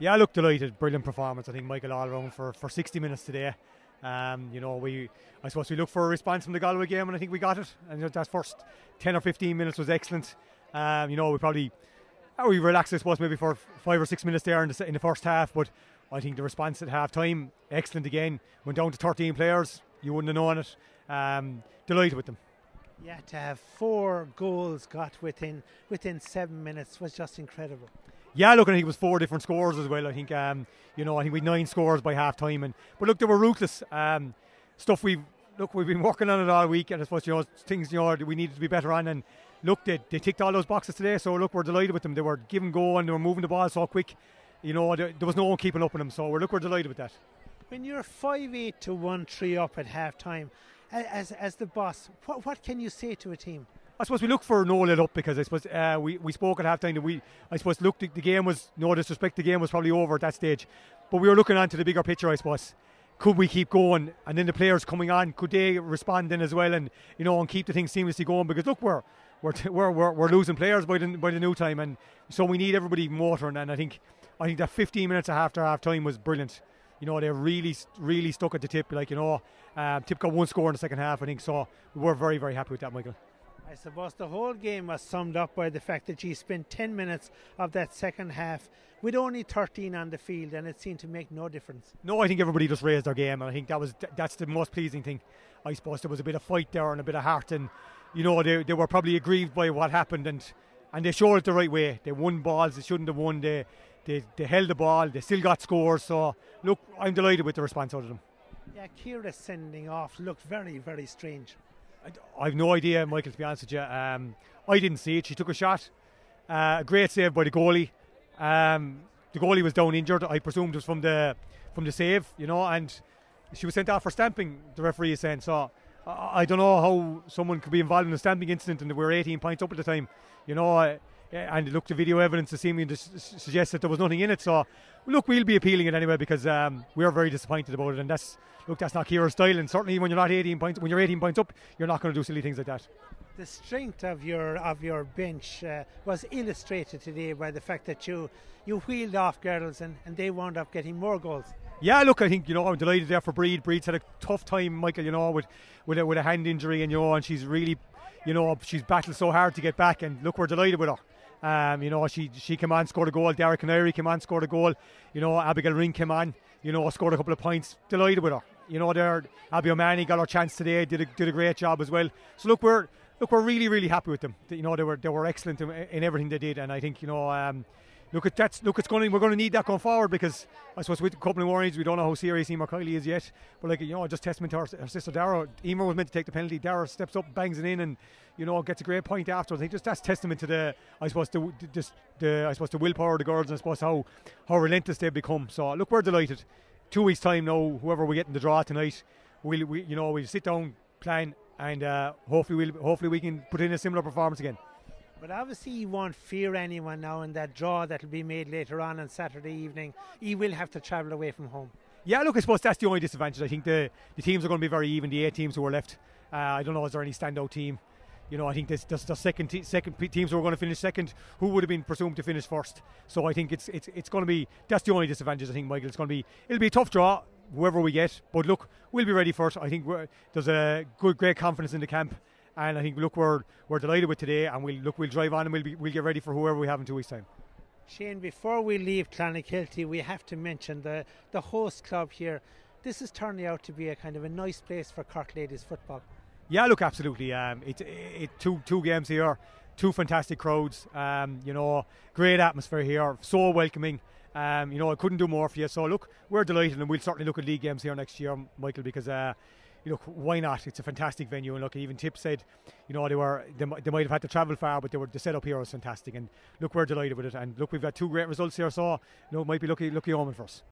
Yeah, I look delighted. Brilliant performance. I think Michael all around for, for 60 minutes today. Um, you know, we I suppose we look for a response from the Galway game, and I think we got it. And that first 10 or 15 minutes was excellent. Um, you know, we probably we relaxed, I suppose, maybe for five or six minutes there in the, in the first half, but I think the response at half time, excellent again. Went down to 13 players. You wouldn't have known it. Um, delighted with them. Yeah, to have four goals got within within seven minutes was just incredible. Yeah, look, I think it was four different scores as well. I think, um, you know, I think we had nine scores by half time, and but look, they were ruthless. Um, stuff we've look, we've been working on it all week, and I suppose you know things you know we needed to be better on. And look, they, they ticked all those boxes today. So look, we're delighted with them. They were giving go and they were moving the ball so quick. You know, there, there was no one keeping up with them. So we're look, we're delighted with that. When you're five eight to one three up at half time, as as the boss, what what can you say to a team? I suppose we look for no let up because I suppose uh, we, we spoke at halftime that we I suppose look the, the, game was no disrespect the game was probably over at that stage, but we were looking onto the bigger picture I suppose. Could we keep going and then the players coming on could they respond in as well and you know and keep the thing seamlessly going because look we're we're, we're, we're, losing players by the by the new time and so we need everybody motoring and I think I think that 15 minutes after half time was brilliant. You know they really really stuck at the tip like you know um, Tip got one score in the second half I think so we were very very happy with that Michael. I suppose the whole game was summed up by the fact that she spent 10 minutes of that second half with only 13 on the field and it seemed to make no difference. No, I think everybody just raised their game and I think that was that's the most pleasing thing. I suppose there was a bit of fight there and a bit of heart and you know they, they were probably aggrieved by what happened and and they showed it the right way. They won balls they shouldn't have won. They they, they held the ball. They still got scores. So look, I'm delighted with the response out of them. Yeah, Ciara sending off looked very very strange. I, have no idea, Michael. To be honest with you, um, I didn't see it. She took a shot. Uh, a great save by the goalie. Um, the goalie was down injured. I presumed it was from the from the save, you know, and she was sent off for stamping. The referee is saying so. I, I don't know how someone could be involved in a stamping incident, and we were 18 points up at the time, you know. And look, the video evidence to seem to suggest that there was nothing in it. So, look, we'll be appealing it anyway because um, we are very disappointed about it, and that's look, that's not Ciara's style, and certainly when you're not 18 points, when you're 18 points up, you're not going to do silly things like that. The strength of your of your bench uh, was illustrated today by the fact that you you wheeled off girls and, and they wound up getting more goals. Yeah, look, I think you know I'm delighted there for Breed. Breed's had a tough time, Michael. You know, with with a, with a hand injury, and you know, and she's really, you know, she's battled so hard to get back. And look, we're delighted with her. Um, you know, she she came on, scored a goal. Derek Canary came on, scored a goal. You know, Abigail Ring came on. You know, scored a couple of points. Delighted with her you know, there Abby O'Mahony got her chance today, did a, did a great job as well. So look, we're look, we're really really happy with them. You know, they were they were excellent in, in everything they did, and I think you know. Um, look at that's look it's going to, we're going to need that going forward because I suppose with a couple of warnings we don't know how serious Emer Kiley is yet. But like you know just testament to her sister Dara. Emer was meant to take the penalty. Dara steps up bangs it in and you know gets a great point after I think just that's testament to the I suppose the just the I suppose the willpower of the girls and I suppose how how relentless they've become. So look we're delighted. Two weeks' time now, whoever we get in the draw tonight, we'll we, you know we'll sit down, plan, and uh, hopefully we'll hopefully we can put in a similar performance again. But obviously, he won't fear anyone now in that draw that will be made later on on Saturday evening. He will have to travel away from home. Yeah, look, I suppose that's the only disadvantage. I think the, the teams are going to be very even. The eight teams who are left. Uh, I don't know, is there any standout team? you know, I think there's, the second te- second teams who are going to finish second, who would have been presumed to finish first. So I think it's it's it's going to be that's the only disadvantage. I think Michael, it's going to be it'll be a tough draw whoever we get, but look, we'll be ready for it. I think there's a good great confidence in the camp. And I think look we're we're delighted with today, and we'll look we'll drive on and we'll be, we'll get ready for whoever we have in two weeks' time. Shane, before we leave Clonakilty, we have to mention the the host club here. This is turning out to be a kind of a nice place for Cork ladies football. Yeah, look, absolutely. Um, it, it, two two games here, two fantastic crowds. Um, you know, great atmosphere here, so welcoming. Um, you know, I couldn't do more for you. So look, we're delighted, and we'll certainly look at league games here next year, Michael, because. Uh, you why not? It's a fantastic venue, and look, even Tip said, you know, they were they, they might have had to travel far, but they were the setup here was fantastic, and look, we're delighted with it, and look, we've got two great results here, so you know, it might be lucky lucky omen for us.